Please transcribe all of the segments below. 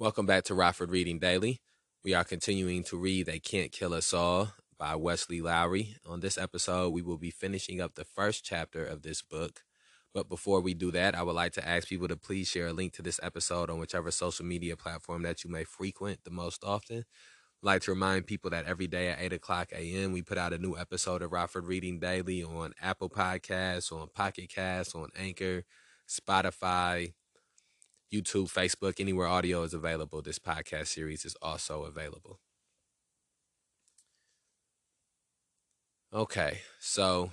Welcome back to Rockford Reading Daily. We are continuing to read They Can't Kill Us All by Wesley Lowery. On this episode, we will be finishing up the first chapter of this book. But before we do that, I would like to ask people to please share a link to this episode on whichever social media platform that you may frequent the most often. I'd like to remind people that every day at 8 o'clock a.m., we put out a new episode of Rockford Reading Daily on Apple Podcasts, on Pocket Casts, on Anchor, Spotify, YouTube, Facebook, anywhere audio is available. This podcast series is also available. Okay, so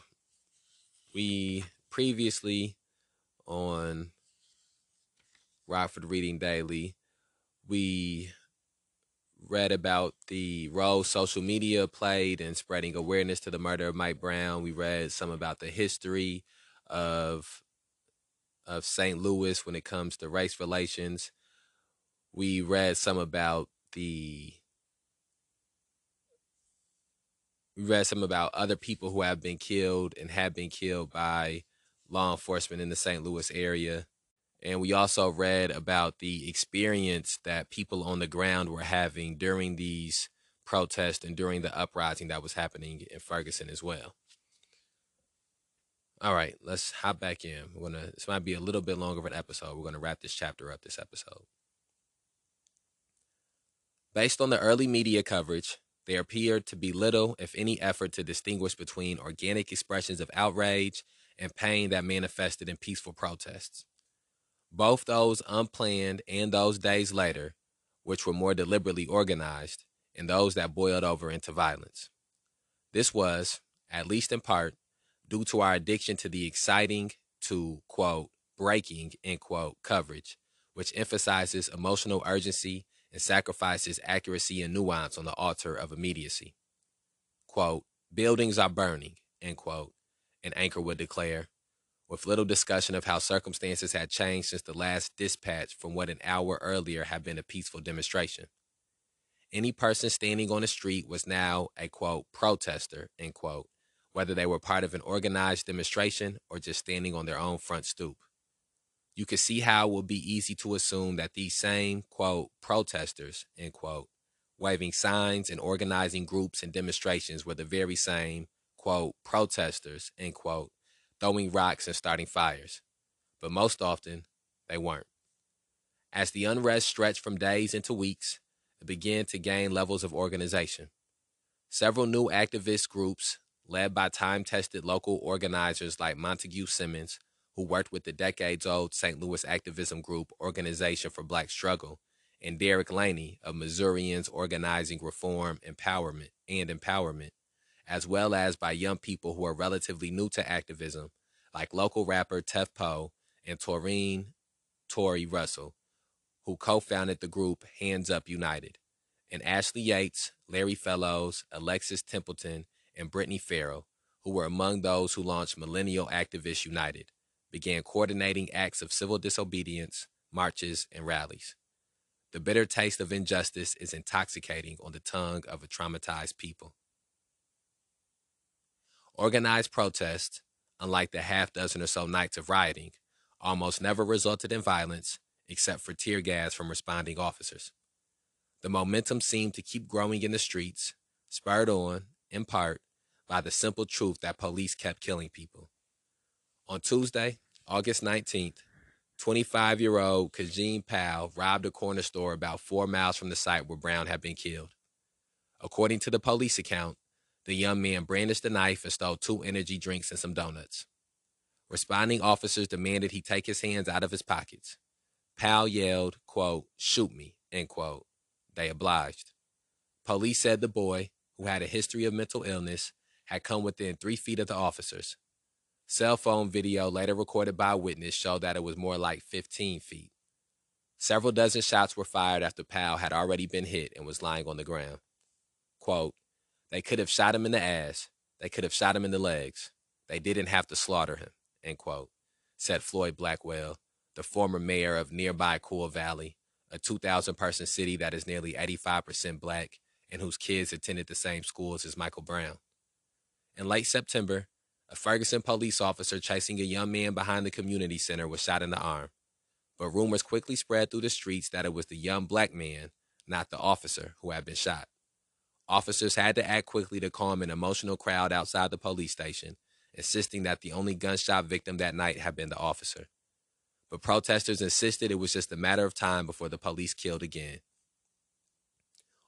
we previously on Rockford Reading Daily, we read about the role social media played in spreading awareness to the murder of Mike Brown. We read some about the history of of St. Louis when it comes to race relations. We read some about the we read some about other people who have been killed and have been killed by law enforcement in the St. Louis area. And we also read about the experience that people on the ground were having during these protests and during the uprising that was happening in Ferguson as well. All right, let's hop back in. We're gonna this might be a little bit longer of an episode. We're gonna wrap this chapter up this episode. Based on the early media coverage, there appeared to be little, if any, effort to distinguish between organic expressions of outrage and pain that manifested in peaceful protests. Both those unplanned and those days later, which were more deliberately organized, and those that boiled over into violence. This was, at least in part, due to our addiction to the exciting, to quote, breaking, end quote, coverage, which emphasizes emotional urgency and sacrifices accuracy and nuance on the altar of immediacy. Quote, buildings are burning, end quote, an anchor would declare, with little discussion of how circumstances had changed since the last dispatch from what an hour earlier had been a peaceful demonstration. Any person standing on the street was now a quote, protester, end quote, whether they were part of an organized demonstration or just standing on their own front stoop. You could see how it would be easy to assume that these same, quote, protesters, end quote, waving signs and organizing groups and demonstrations were the very same, quote, protesters, end quote, throwing rocks and starting fires. But most often, they weren't. As the unrest stretched from days into weeks, it began to gain levels of organization. Several new activist groups, led by time tested local organizers like Montague Simmons, who worked with the decades old St. Louis activism group Organization for Black Struggle, and Derek Laney of Missourians Organizing Reform, Empowerment, and Empowerment, as well as by young people who are relatively new to activism, like local rapper Tef Poe and Taurine Tori Russell, who co founded the group Hands Up United, and Ashley Yates, Larry Fellows, Alexis Templeton, and Brittany Farrell, who were among those who launched Millennial Activists United, began coordinating acts of civil disobedience, marches, and rallies. The bitter taste of injustice is intoxicating on the tongue of a traumatized people. Organized protests, unlike the half dozen or so nights of rioting, almost never resulted in violence except for tear gas from responding officers. The momentum seemed to keep growing in the streets, spurred on, in part, by the simple truth that police kept killing people. On Tuesday, August 19th, 25 year old Kajim Powell robbed a corner store about four miles from the site where Brown had been killed. According to the police account, the young man brandished a knife and stole two energy drinks and some donuts. Responding officers demanded he take his hands out of his pockets. Powell yelled, quote, shoot me, end quote. They obliged. Police said the boy, who had a history of mental illness, had come within three feet of the officers. Cell phone video later recorded by a witness showed that it was more like 15 feet. Several dozen shots were fired after Powell had already been hit and was lying on the ground. Quote, they could have shot him in the ass. They could have shot him in the legs. They didn't have to slaughter him, end quote, said Floyd Blackwell, the former mayor of nearby Cool Valley, a 2,000 person city that is nearly 85% black and whose kids attended the same schools as Michael Brown. In late September, a Ferguson police officer chasing a young man behind the community center was shot in the arm. but rumors quickly spread through the streets that it was the young black man, not the officer, who had been shot. Officers had to act quickly to calm an emotional crowd outside the police station, insisting that the only gunshot victim that night had been the officer. But protesters insisted it was just a matter of time before the police killed again.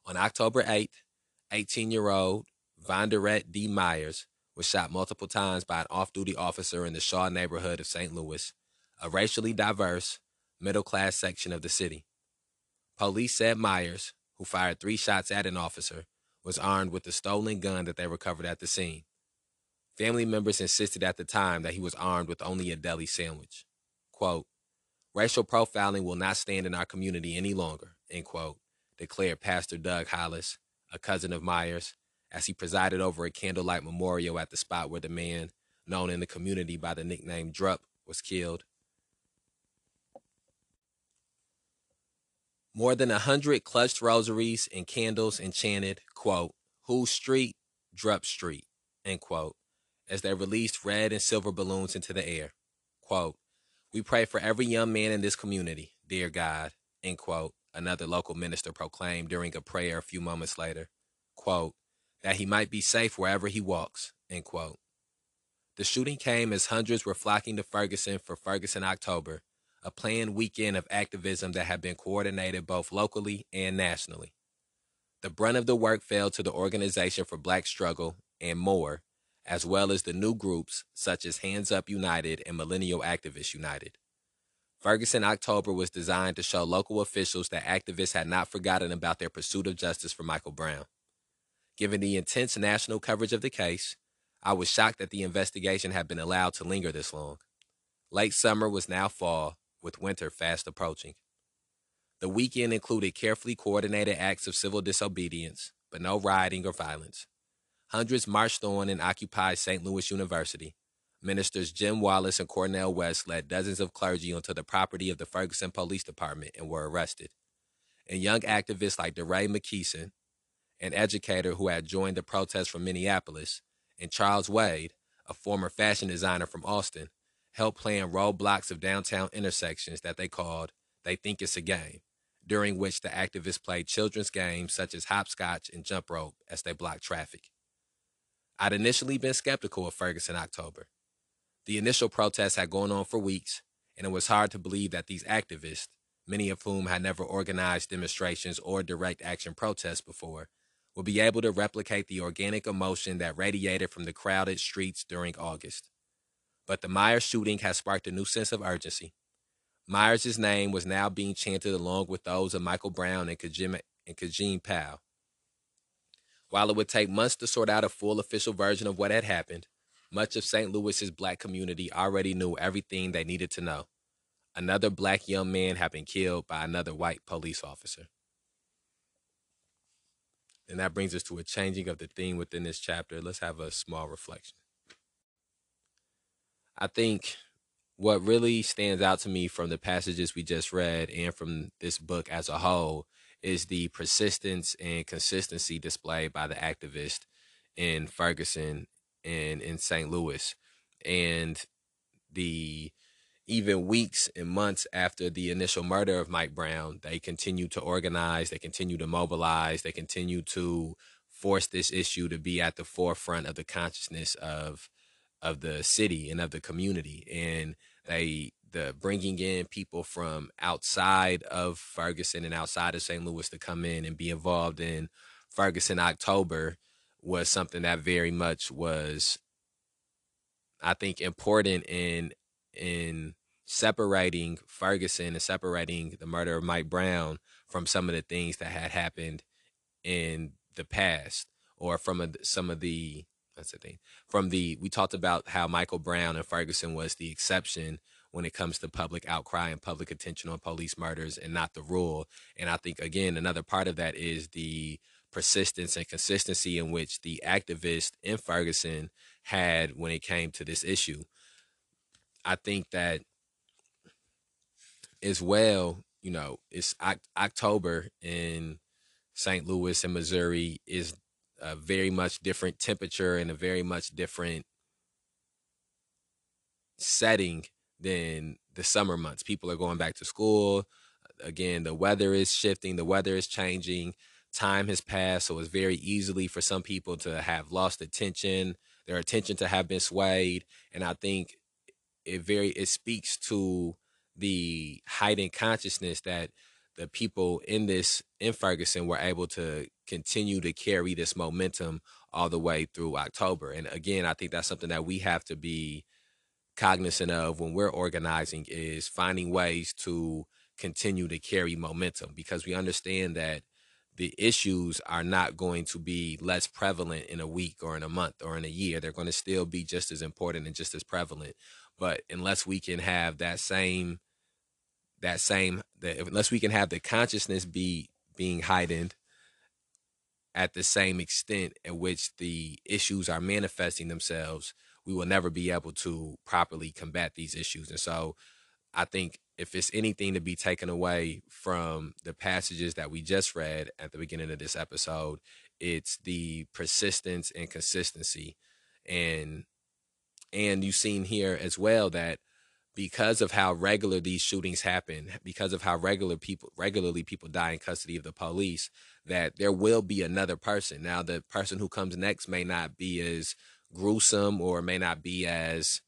On October 8th, 18 year old Vonderrit D. Myers was shot multiple times by an off duty officer in the Shaw neighborhood of St. Louis, a racially diverse, middle class section of the city. Police said Myers, who fired three shots at an officer, was armed with the stolen gun that they recovered at the scene. Family members insisted at the time that he was armed with only a deli sandwich. Quote, racial profiling will not stand in our community any longer, end quote, declared Pastor Doug Hollis, a cousin of Myers, as he presided over a candlelight memorial at the spot where the man, known in the community by the nickname Drup, was killed. More than a hundred clutched rosaries and candles and chanted, quote, Whose street? Drup Street, end quote, as they released red and silver balloons into the air. Quote, We pray for every young man in this community, dear God, end quote, another local minister proclaimed during a prayer a few moments later. Quote, that he might be safe wherever he walks, end quote. The shooting came as hundreds were flocking to Ferguson for Ferguson October, a planned weekend of activism that had been coordinated both locally and nationally. The brunt of the work fell to the Organization for Black Struggle and more, as well as the new groups such as Hands Up United and Millennial Activists United. Ferguson October was designed to show local officials that activists had not forgotten about their pursuit of justice for Michael Brown. Given the intense national coverage of the case, I was shocked that the investigation had been allowed to linger this long. Late summer was now fall, with winter fast approaching. The weekend included carefully coordinated acts of civil disobedience, but no rioting or violence. Hundreds marched on and occupied St. Louis University. Ministers Jim Wallis and Cornel West led dozens of clergy onto the property of the Ferguson Police Department and were arrested. And young activists like DeRay Mckesson, an educator who had joined the protest from Minneapolis, and Charles Wade, a former fashion designer from Austin, helped plan roadblocks of downtown intersections that they called They Think It's a Game, during which the activists played children's games such as hopscotch and jump rope as they blocked traffic. I'd initially been skeptical of Ferguson October. The initial protests had gone on for weeks, and it was hard to believe that these activists, many of whom had never organized demonstrations or direct action protests before, will be able to replicate the organic emotion that radiated from the crowded streets during August. But the Myers shooting has sparked a new sense of urgency. Myers' name was now being chanted along with those of Michael Brown and Kajim and Kajim Powell. While it would take months to sort out a full official version of what had happened, much of St. Louis's black community already knew everything they needed to know. Another black young man had been killed by another white police officer. And that brings us to a changing of the theme within this chapter. Let's have a small reflection. I think what really stands out to me from the passages we just read and from this book as a whole is the persistence and consistency displayed by the activist in Ferguson and in St. Louis. And the even weeks and months after the initial murder of Mike Brown, they continue to organize, they continue to mobilize, they continue to force this issue to be at the forefront of the consciousness of of the city and of the community and they the bringing in people from outside of Ferguson and outside of St. Louis to come in and be involved in Ferguson October was something that very much was I think important in in separating Ferguson and separating the murder of Mike Brown from some of the things that had happened in the past or from a, some of the that's the thing from the we talked about how Michael Brown and Ferguson was the exception when it comes to public outcry and public attention on police murders and not the rule. And I think again another part of that is the persistence and consistency in which the activists in Ferguson had when it came to this issue. I think that as well, you know, it's October in St. Louis and Missouri is a very much different temperature and a very much different setting than the summer months. People are going back to school. Again, the weather is shifting, the weather is changing, time has passed, so it's very easily for some people to have lost attention, their attention to have been swayed, and I think it very it speaks to the heightened consciousness that the people in this in Ferguson were able to continue to carry this momentum all the way through October. And again, I think that's something that we have to be cognizant of when we're organizing is finding ways to continue to carry momentum because we understand that the issues are not going to be less prevalent in a week or in a month or in a year. They're going to still be just as important and just as prevalent. But unless we can have that same that same that unless we can have the consciousness be being heightened at the same extent in which the issues are manifesting themselves, we will never be able to properly combat these issues. And so I think if it's anything to be taken away from the passages that we just read at the beginning of this episode, it's the persistence and consistency. And and you've seen here as well that because of how regular these shootings happen, because of how regular people regularly people die in custody of the police, that there will be another person. Now the person who comes next may not be as gruesome or may not be as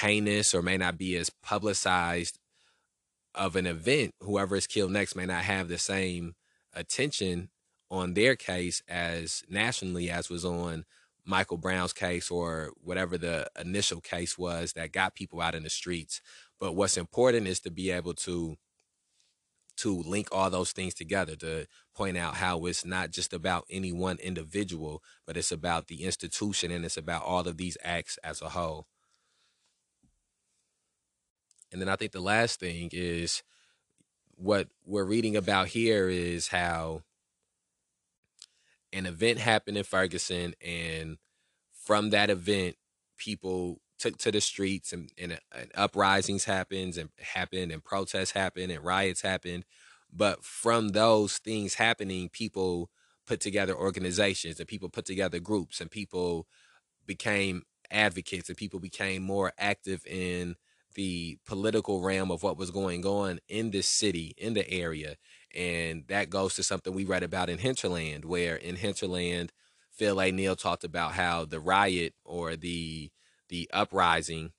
heinous or may not be as publicized of an event. Whoever is killed next may not have the same attention on their case as nationally as was on Michael Brown's case or whatever the initial case was that got people out in the streets. But what's important is to be able to to link all those things together to point out how it's not just about any one individual, but it's about the institution and it's about all of these acts as a whole. And then I think the last thing is what we're reading about here is how an event happened in Ferguson, and from that event, people took to the streets, and, and, and uprisings happened, and happened, and protests happened, and riots happened. But from those things happening, people put together organizations, and people put together groups, and people became advocates, and people became more active in the political realm of what was going on in this city, in the area. And that goes to something we read about in Hinterland, where in Hinterland, Phil A. Neel talked about how the riot or the the uprising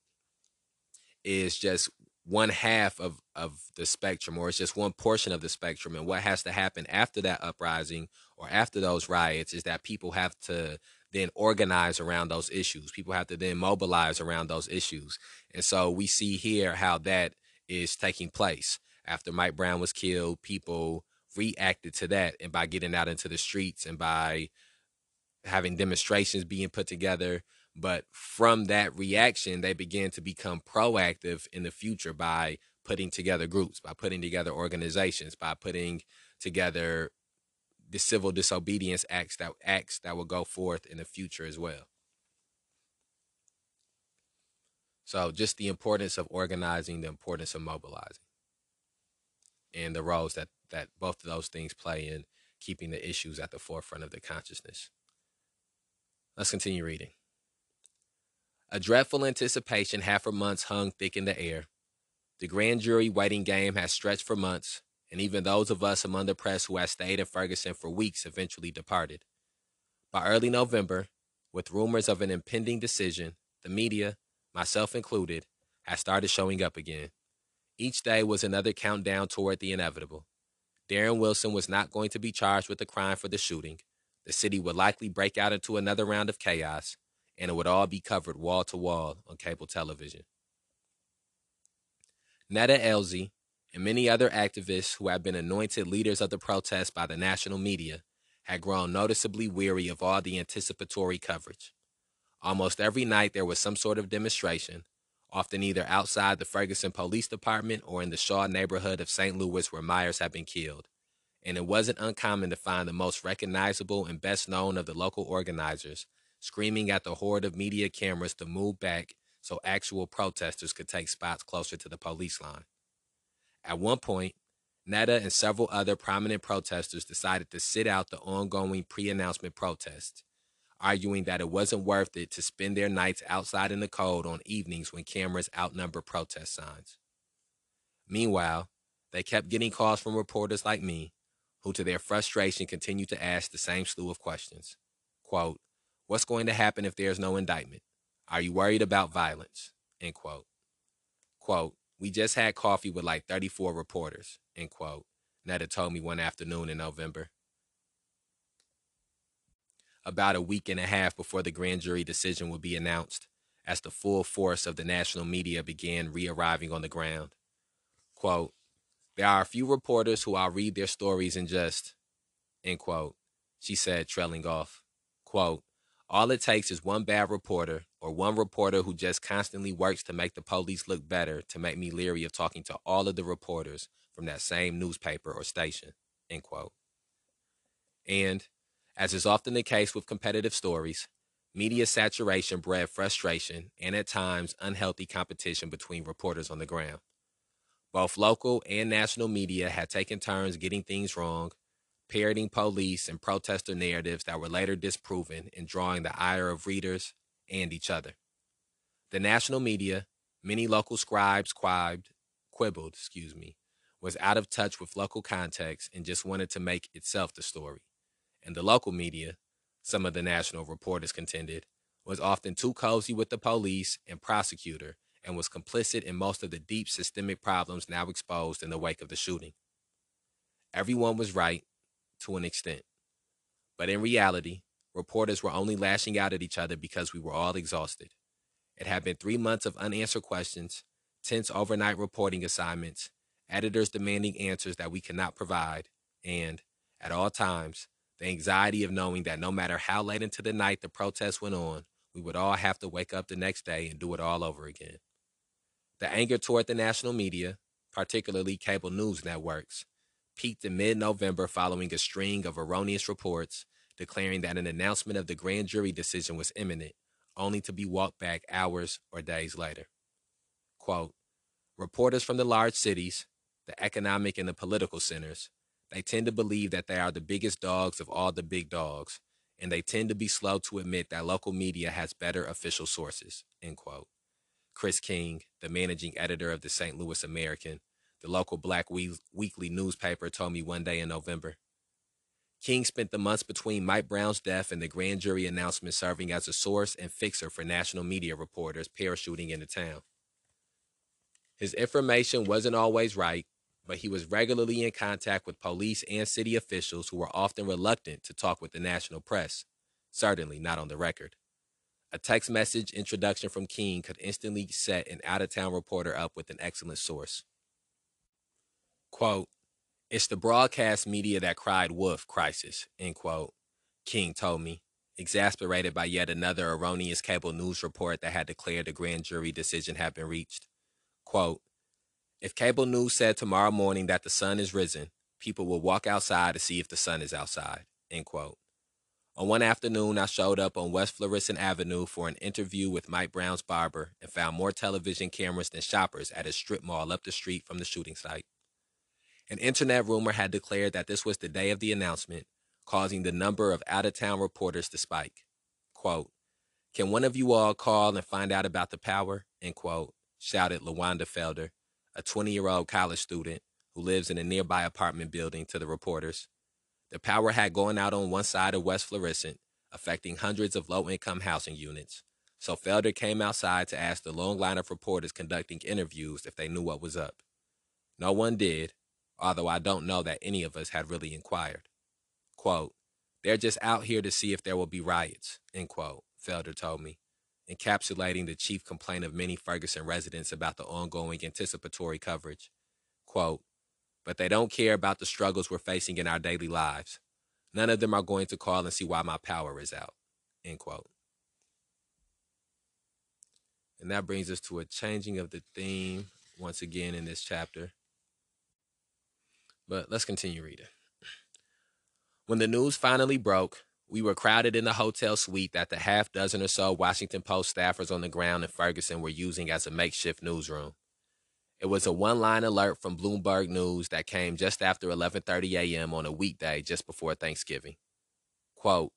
is just one half of of the spectrum or it's just one portion of the spectrum. And what has to happen after that uprising or after those riots is that people have to then organize around those issues. People have to then mobilize around those issues. And so we see here how that is taking place after Mike Brown was killed, people reacted to that and by getting out into the streets and by having demonstrations being put together. But from that reaction, they began to become proactive in the future by putting together groups, by putting together organizations, by putting together the civil disobedience acts that acts that will go forth in the future as well. So just the importance of organizing, the importance of mobilizing and the roles that that both of those things play in keeping the issues at the forefront of the consciousness. Let's continue reading. A dreadful anticipation half for months hung thick in the air. The grand jury waiting game has stretched for months, and even those of us among the press who had stayed in Ferguson for weeks eventually departed. By early November, with rumors of an impending decision, the media, myself included, had started showing up again. Each day was another countdown toward the inevitable. Darren Wilson was not going to be charged with the crime for the shooting. The city would likely break out into another round of chaos, and it would all be covered wall to wall on cable television. Netta Elzie and many other activists who had been anointed leaders of the protest by the national media had grown noticeably weary of all the anticipatory coverage. Almost every night there was some sort of demonstration, often either outside the Ferguson Police Department or in the Shaw neighborhood of St. Louis where Myers had been killed. And it wasn't uncommon to find the most recognizable and best known of the local organizers screaming at the horde of media cameras to move back so actual protesters could take spots closer to the police line. At one point, Netta and several other prominent protesters decided to sit out the ongoing pre announcement protests, arguing that it wasn't worth it to spend their nights outside in the cold on evenings when cameras outnumber protest signs. Meanwhile, they kept getting calls from reporters like me, who to their frustration continued to ask the same slew of questions. Quote, What's going to happen if there's no indictment? Are you worried about violence? End quote. Quote, we just had coffee with like 34 reporters, end quote. Netta told me one afternoon in November. About a week and a half before the grand jury decision would be announced, as the full force of the national media began re arriving on the ground. Quote, there are a few reporters who I'll read their stories and just, end quote, she said, trailing off. Quote, all it takes is one bad reporter or one reporter who just constantly works to make the police look better to make me leery of talking to all of the reporters from that same newspaper or station. End quote. And, as is often the case with competitive stories, media saturation bred frustration and at times unhealthy competition between reporters on the ground. Both local and national media had taken turns getting things wrong parroting police and protester narratives that were later disproven and drawing the ire of readers and each other. The national media, many local scribes quibbed, quibbled, excuse me, was out of touch with local context and just wanted to make itself the story. And the local media, some of the national reporters contended, was often too cozy with the police and prosecutor and was complicit in most of the deep systemic problems now exposed in the wake of the shooting. Everyone was right to an extent. But in reality, reporters were only lashing out at each other because we were all exhausted. It had been three months of unanswered questions, tense overnight reporting assignments, editors demanding answers that we could not provide, and, at all times, the anxiety of knowing that no matter how late into the night the protest went on, we would all have to wake up the next day and do it all over again. The anger toward the national media, particularly cable news networks, peaked in mid November following a string of erroneous reports declaring that an announcement of the grand jury decision was imminent, only to be walked back hours or days later. Quote, Reporters from the large cities, the economic and the political centers, they tend to believe that they are the biggest dogs of all the big dogs, and they tend to be slow to admit that local media has better official sources. End quote. Chris King, the managing editor of the St. Louis American, the local black we- weekly newspaper told me one day in November. King spent the months between Mike Brown's death and the grand jury announcement serving as a source and fixer for national media reporters parachuting into town. His information wasn't always right, but he was regularly in contact with police and city officials who were often reluctant to talk with the national press, certainly not on the record. A text message introduction from King could instantly set an out of town reporter up with an excellent source. Quote, it's the broadcast media that cried wolf crisis, end quote, King told me, exasperated by yet another erroneous cable news report that had declared a grand jury decision had been reached. Quote, if cable news said tomorrow morning that the sun is risen, people will walk outside to see if the sun is outside, end quote. On one afternoon, I showed up on West Florissant Avenue for an interview with Mike Brown's barber and found more television cameras than shoppers at a strip mall up the street from the shooting site. An internet rumor had declared that this was the day of the announcement, causing the number of out of town reporters to spike. Quote, Can one of you all call and find out about the power? End quote, shouted LaWanda Felder, a 20 year old college student who lives in a nearby apartment building, to the reporters. The power had gone out on one side of West Florissant, affecting hundreds of low income housing units. So Felder came outside to ask the long line of reporters conducting interviews if they knew what was up. No one did, although I don't know that any of us had really inquired. Quote, they're just out here to see if there will be riots, end quote, Felder told me, encapsulating the chief complaint of many Ferguson residents about the ongoing anticipatory coverage. Quote, but they don't care about the struggles we're facing in our daily lives. None of them are going to call and see why my power is out, end quote. And that brings us to a changing of the theme once again in this chapter. But let's continue reading. When the news finally broke, we were crowded in the hotel suite that the half dozen or so Washington Post staffers on the ground in Ferguson were using as a makeshift newsroom. It was a one-line alert from Bloomberg News that came just after 11:30 a.m. on a weekday just before Thanksgiving. Quote,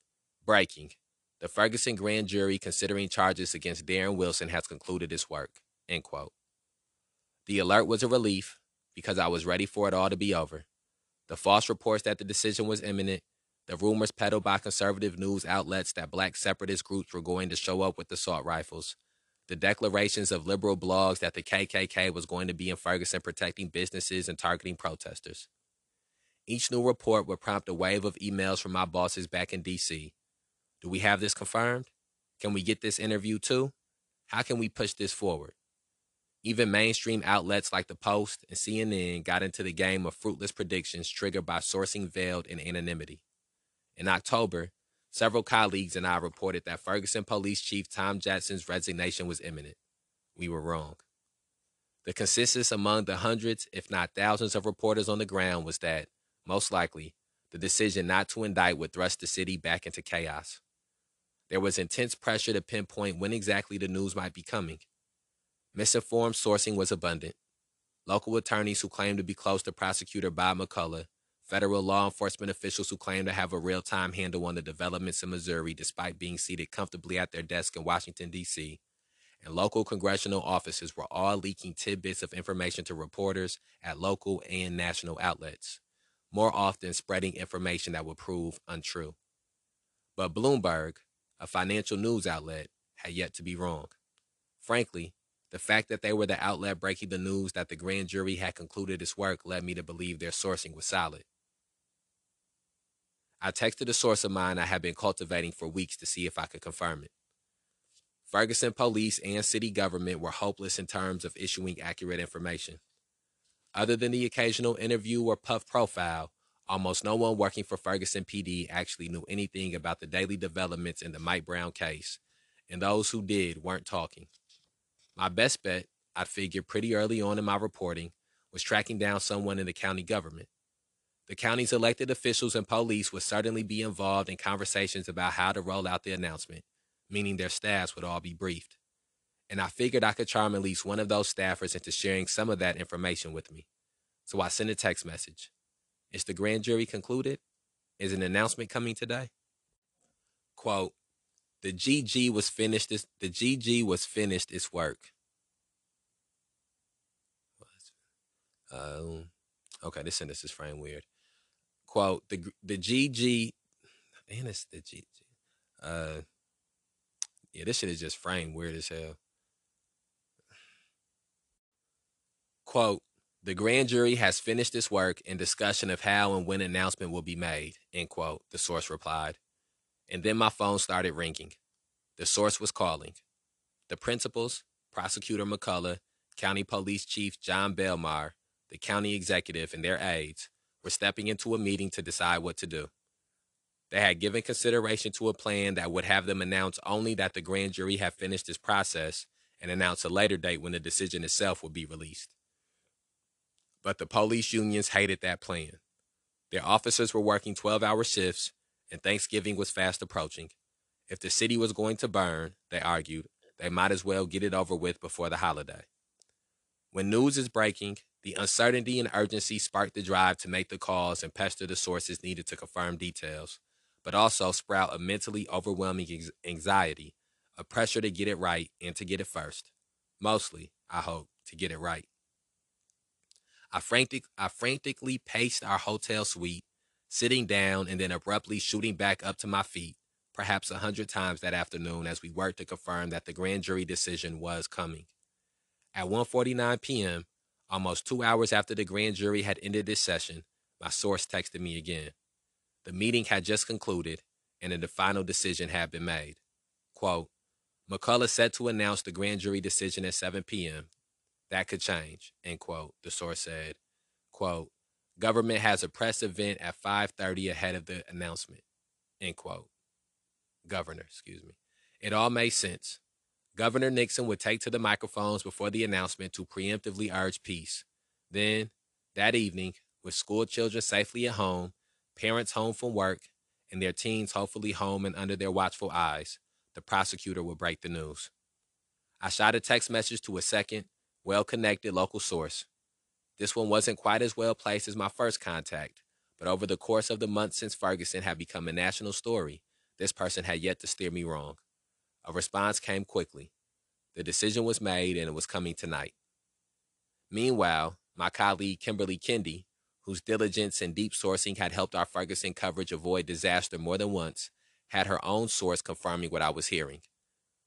breaking. The Ferguson grand jury considering charges against Darren Wilson has concluded its work. End quote. The alert was a relief because I was ready for it all to be over. The false reports that the decision was imminent, the rumors peddled by conservative news outlets that black separatist groups were going to show up with assault rifles, the declarations of liberal blogs that the KKK was going to be in Ferguson protecting businesses and targeting protesters. Each new report would prompt a wave of emails from my bosses back in DC. Do we have this confirmed? Can we get this interview too? How can we push this forward? Even mainstream outlets like the Post and CNN got into the game of fruitless predictions triggered by sourcing veiled in anonymity. In October, several colleagues and I reported that Ferguson Police Chief Tom Jackson's resignation was imminent. We were wrong. The consensus among the hundreds, if not thousands, of reporters on the ground was that, most likely, the decision not to indict would thrust the city back into chaos. There was intense pressure to pinpoint when exactly the news might be coming. Misinformed sourcing was abundant. Local attorneys who claimed to be close to prosecutor Bob McCulloch, federal law enforcement officials who claimed to have a real time handle on the developments in Missouri despite being seated comfortably at their desk in Washington, D.C., and local congressional offices were all leaking tidbits of information to reporters at local and national outlets, more often spreading information that would prove untrue. But Bloomberg, a financial news outlet, had yet to be wrong. Frankly, the fact that they were the outlet breaking the news that the grand jury had concluded its work led me to believe their sourcing was solid. I texted a source of mine I had been cultivating for weeks to see if I could confirm it. Ferguson police and city government were hopeless in terms of issuing accurate information. Other than the occasional interview or puff profile, almost no one working for Ferguson PD actually knew anything about the daily developments in the Mike Brown case, and those who did weren't talking. My best bet, I figured pretty early on in my reporting, was tracking down someone in the county government. The county's elected officials and police would certainly be involved in conversations about how to roll out the announcement, meaning their staffs would all be briefed. And I figured I could charm at least one of those staffers into sharing some of that information with me. So I sent a text message. Is the grand jury concluded? Is an announcement coming today? Quote, the GG was finished. This, the GG was finished its work. Um, okay, this sentence is framed weird. Quote: the the GG, man, it's the GG. Uh, yeah, this shit is just framed weird as hell. Quote: The grand jury has finished its work in discussion of how and when announcement will be made. End quote. The source replied. And then my phone started ringing. The source was calling. The principals, Prosecutor McCulloch, County Police Chief Jon Belmar, the county executive, and their aides were stepping into a meeting to decide what to do. They had given consideration to a plan that would have them announce only that the grand jury had finished its process and announce a later date when the decision itself would be released. But the police unions hated that plan. Their officers were working 12 hour shifts and Thanksgiving was fast approaching. If the city was going to burn, they argued, they might as well get it over with before the holiday. When news is breaking, the uncertainty and urgency sparked the drive to make the calls and pester the sources needed to confirm details, but also sprout a mentally overwhelming anxiety, a pressure to get it right and to get it first. Mostly, I hope, to get it right. I, frantic- I frantically paced our hotel suite sitting down and then abruptly shooting back up to my feet, perhaps a hundred times that afternoon as we worked to confirm that the grand jury decision was coming. At 1:49 p.m., almost 2 hours after the grand jury had ended its session, my source texted me again. The meeting had just concluded and the final decision had been made. Quote, McCulloch set to announce the grand jury decision at 7 p.m. That could change, end quote, the source said. Quote, Government has a press event at 5:30 ahead of the announcement. End quote. Governor, excuse me. It all made sense. Governor Nixon would take to the microphones before the announcement to preemptively urge peace. Then, that evening, with school children safely at home, parents home from work, and their teens hopefully home and under their watchful eyes, the prosecutor would break the news. I shot a text message to a second, well connected local source. This one wasn't quite as well placed as my first contact, but over the course of the months since Ferguson had become a national story, This person had yet to steer me wrong. A response came quickly. The decision was made and it was coming tonight. Meanwhile, my colleague Kimberly Kindy, whose diligence and deep sourcing had helped our Ferguson coverage avoid disaster more than once, had her own source confirming what I was hearing.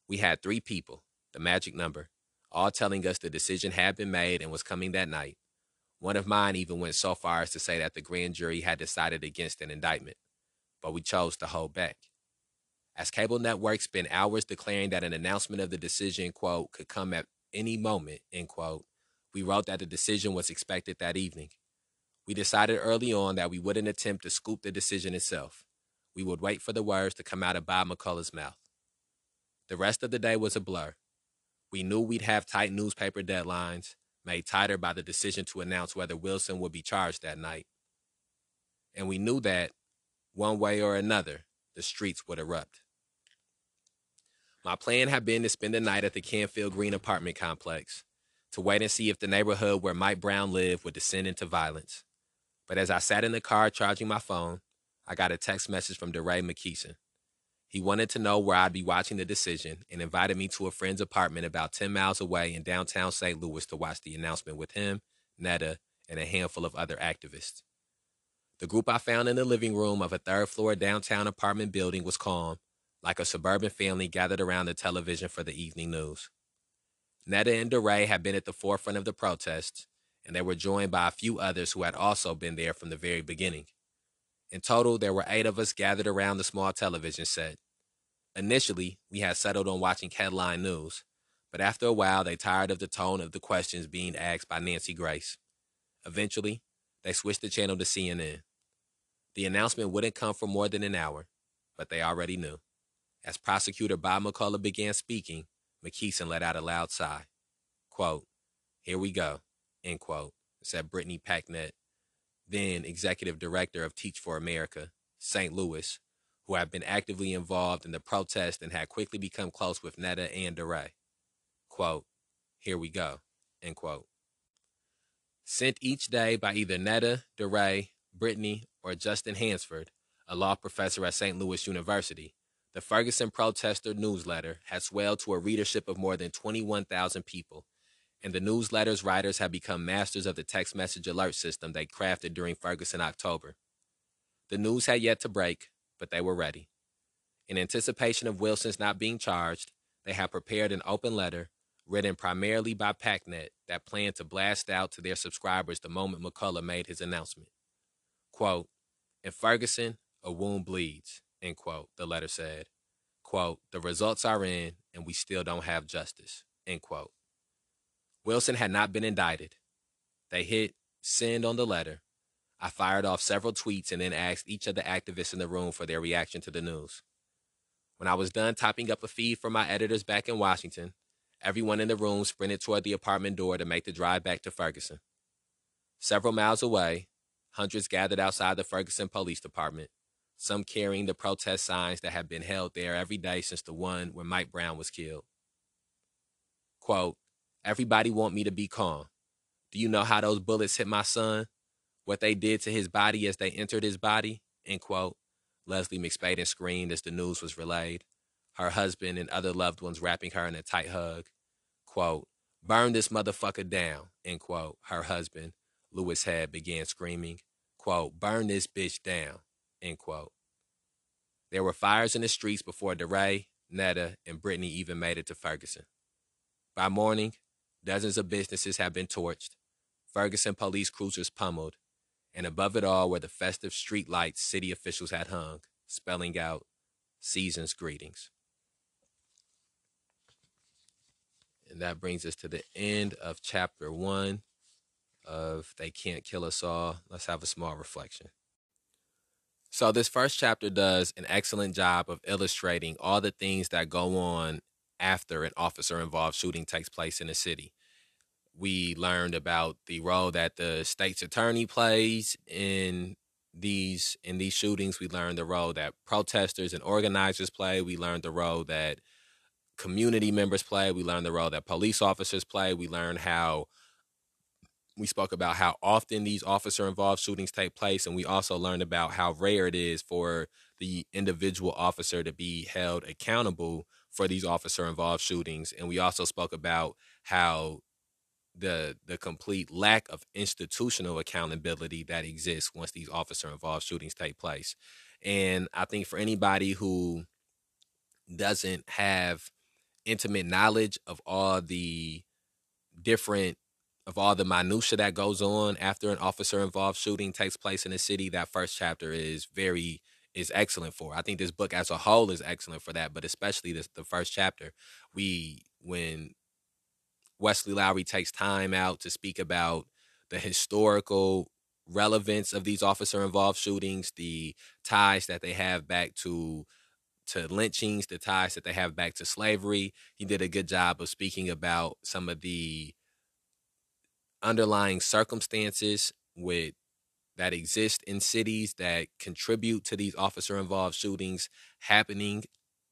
We had three people, the magic number, all telling us the decision had been made and was coming that night. One of mine even went so far as to say that the grand jury had decided against an indictment, but we chose to hold back. As cable networks spent hours declaring that an announcement of the decision, quote, could come at any moment, end quote, we wrote that the decision was expected that evening. We decided early on that we wouldn't attempt to scoop the decision itself. We would wait for the words to come out of Bob McCulloch's mouth. The rest of the day was a blur. We knew we'd have tight newspaper deadlines, made tighter by the decision to announce whether Wilson would be charged that night. And we knew that, one way or another, the streets would erupt. My plan had been to spend the night at the Canfield Green apartment complex, to wait and see if the neighborhood where Mike Brown lived would descend into violence. But as I sat in the car charging my phone, I got a text message from DeRay Mckesson. He wanted to know where I'd be watching the decision and invited me to a friend's apartment about 10 miles away in downtown St. Louis to watch the announcement with him, Netta, and a handful of other activists. The group I found in the living room of a third floor downtown apartment building was calm, like a suburban family gathered around the television for the evening news. Netta and DeRay had been at the forefront of the protests, and they were joined by a few others who had also been there from the very beginning. In total, there were eight of us gathered around the small television set. Initially, we had settled on watching headline news, but after a while, they tired of the tone of the questions being asked by Nancy Grace. Eventually, they switched the channel to CNN. The announcement wouldn't come for more than an hour, but they already knew. As prosecutor Bob McCulloch began speaking, Mckesson let out a loud sigh. Quote, Here we go, end quote, said Brittany Packnett, then executive director of Teach for America, St. Louis, who had been actively involved in the protest and had quickly become close with Netta and DeRay. Quote, Here we go, end quote. Sent each day by either Netta, DeRay, Brittany, or Justin Hansford, a law professor at St. Louis University, the Ferguson Protester newsletter had swelled to a readership of more than 21,000 people, and the newsletter's writers had become masters of the text message alert system they crafted during Ferguson October. The news had yet to break, but they were ready. In anticipation of Wilson's not being charged, they had prepared an open letter written primarily by Packnett, that planned to blast out to their subscribers the moment McCulloch made his announcement. Quote, In Ferguson, a wound bleeds end quote, the letter said. Quote, the results are in and we still don't have justice, end quote. Wilson had not been indicted. They hit send on the letter. I fired off several tweets and then asked each of the activists in the room for their reaction to the news. When I was done typing up a feed for my editors back in Washington, everyone in the room sprinted toward the apartment door to make the drive back to Ferguson. Several miles away, hundreds gathered outside the Ferguson Police Department, some carrying the protest signs that have been held there every day since the one where Mike Brown was killed. Quote, Everybody want me to be calm. Do you know how those bullets hit my son? What they did to his body as they entered his body? End quote. Lesley McSpadden screamed as the news was relayed, her husband and other loved ones wrapping her in a tight hug. Quote, Burn this motherfucker down, end quote. Her husband, Louis Head, began screaming. Quote, Burn this bitch down, End quote. There were fires in the streets before DeRay, Netta, and Brittany even made it to Ferguson. By morning, dozens of businesses had been torched, Ferguson police cruisers pummeled, and above it all were the festive street lights city officials had hung, spelling out season's greetings. And that brings us to the end of chapter one of They Can't Kill Us All. Let's have a small reflection. So this first chapter does an excellent job of illustrating all the things that go on after an officer involved shooting takes place in a city. We learned about the role that the state's attorney plays in these in these shootings. We learned the role that protesters and organizers play. We learned the role that community members play. We learned the role that police officers play. We learned how we spoke about how often these officer involved shootings take place and we also learned about how rare it is for the individual officer to be held accountable for these officer involved shootings. And we also spoke about how the the complete lack of institutional accountability that exists once these officer involved shootings take place. And i think for anybody who doesn't have intimate knowledge of all the different of all the minutia that goes on after an officer involved shooting takes place in a city that first chapter is very is excellent for. I think this book as a whole is excellent for that but especially this the first chapter. We when wesley lowery takes time out to speak about the historical relevance of these officer involved shootings the ties that they have back to to lynchings the ties that they have back to slavery he did a good job of speaking about some of the underlying circumstances with that exist in cities that contribute to these officer involved shootings happening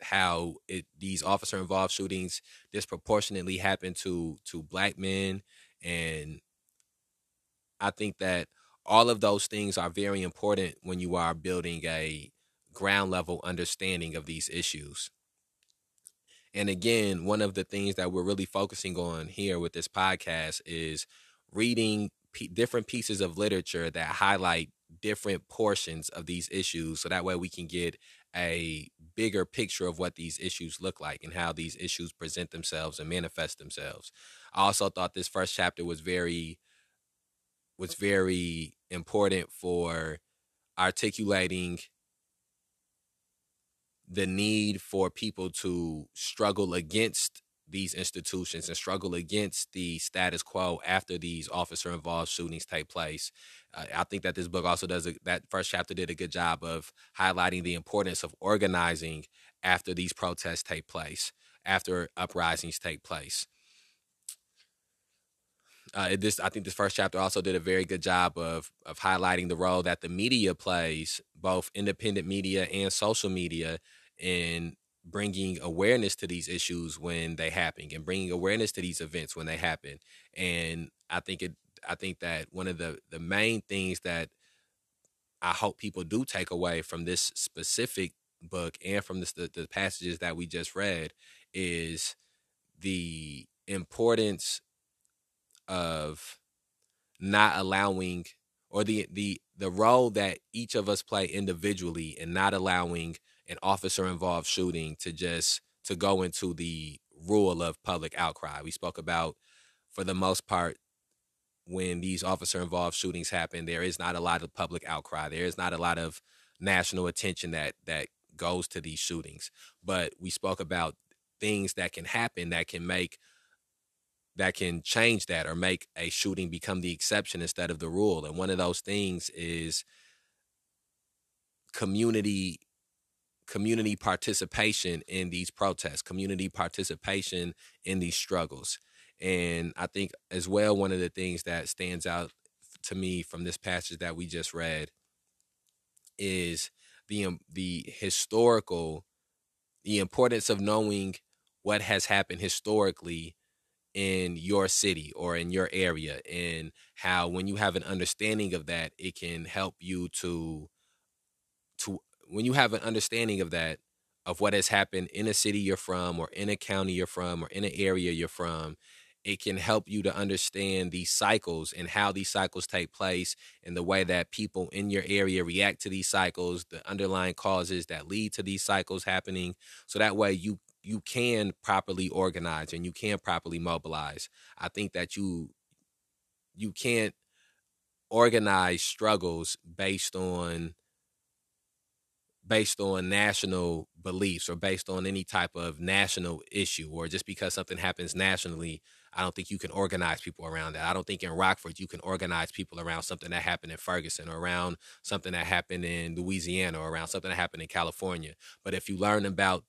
how it these officer involved shootings disproportionately happen to to black men and i think that all of those things are very important when you are building a ground level understanding of these issues. And again one of the things that we're really focusing on here with this podcast is reading p- different pieces of literature that highlight different portions of these issues so that way we can get a bigger picture of what these issues look like and how these issues present themselves and manifest themselves. I also thought this first chapter was very was very important for articulating the need for people to struggle against these institutions and struggle against the status quo after these officer involved shootings take place. Uh, I think that this book also does a, that first chapter did a good job of highlighting the importance of organizing after these protests take place, after uprisings take place. Uh, this I think this first chapter also did a very good job of of highlighting the role that the media plays, both independent media and social media, in bringing awareness to these issues when they happen and bringing awareness to these events when they happen. And i think it i think that one of the the main things that i hope people do take away from this specific book and from this, the, the passages that we just read is the importance of not allowing or the the the role that each of us play individually and not allowing an officer involved shooting to just to go into the rule of public outcry. We spoke about for the most part when these officer involved shootings happen, there is not a lot of public outcry. There is not a lot of national attention that that goes to these shootings. But we spoke about things that can happen that can make that can change that or make a shooting become the exception instead of the rule. And one of those things is community community participation in these protests, community participation in these struggles. And I think as well, one of the things that stands out to me from this passage that we just read is the um, the historical the importance of knowing what has happened historically in your city or in your area and how when you have an understanding of that it can help you to to when you have an understanding of that, of what has happened in a city you're from, or in a county you're from, or in an area you're from, it can help you to understand these cycles and how these cycles take place and the way that people in your area react to these cycles, the underlying causes that lead to these cycles happening. So that way you you can properly organize and you can properly mobilize. I think that you you can't organize struggles based on based on national beliefs or based on any type of national issue or just because something happens nationally i don't think you can organize people around that i don't think in rockford you can organize people around something that happened in ferguson or around something that happened in louisiana or around something that happened in california but if you learn about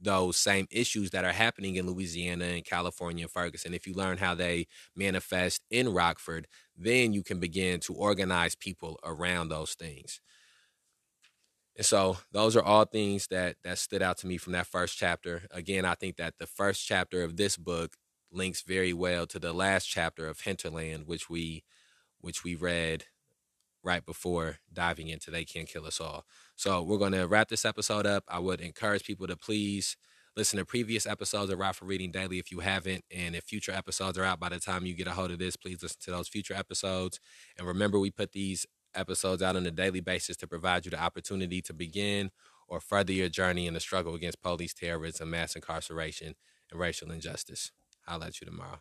those same issues that are happening in Louisiana and California and Ferguson, if you learn how they manifest in Rockford, then you can begin to organize people around those things. And so those are all things that that stood out to me from that first chapter. Again, I think that the first chapter of this book links very well to the last chapter of Hinterland, which we which we read right before diving into They Can't Kill Us All. So we're to wrap this episode up. I would encourage people to please listen to previous episodes of Rockford Reading Daily if you haven't. And if future episodes are out by the time you get a hold of this, please listen to those future episodes. And remember, we put these episodes out on a daily basis to provide you the opportunity to begin or further your journey in the struggle against police terrorism, mass incarceration, and racial injustice. I'll let you tomorrow.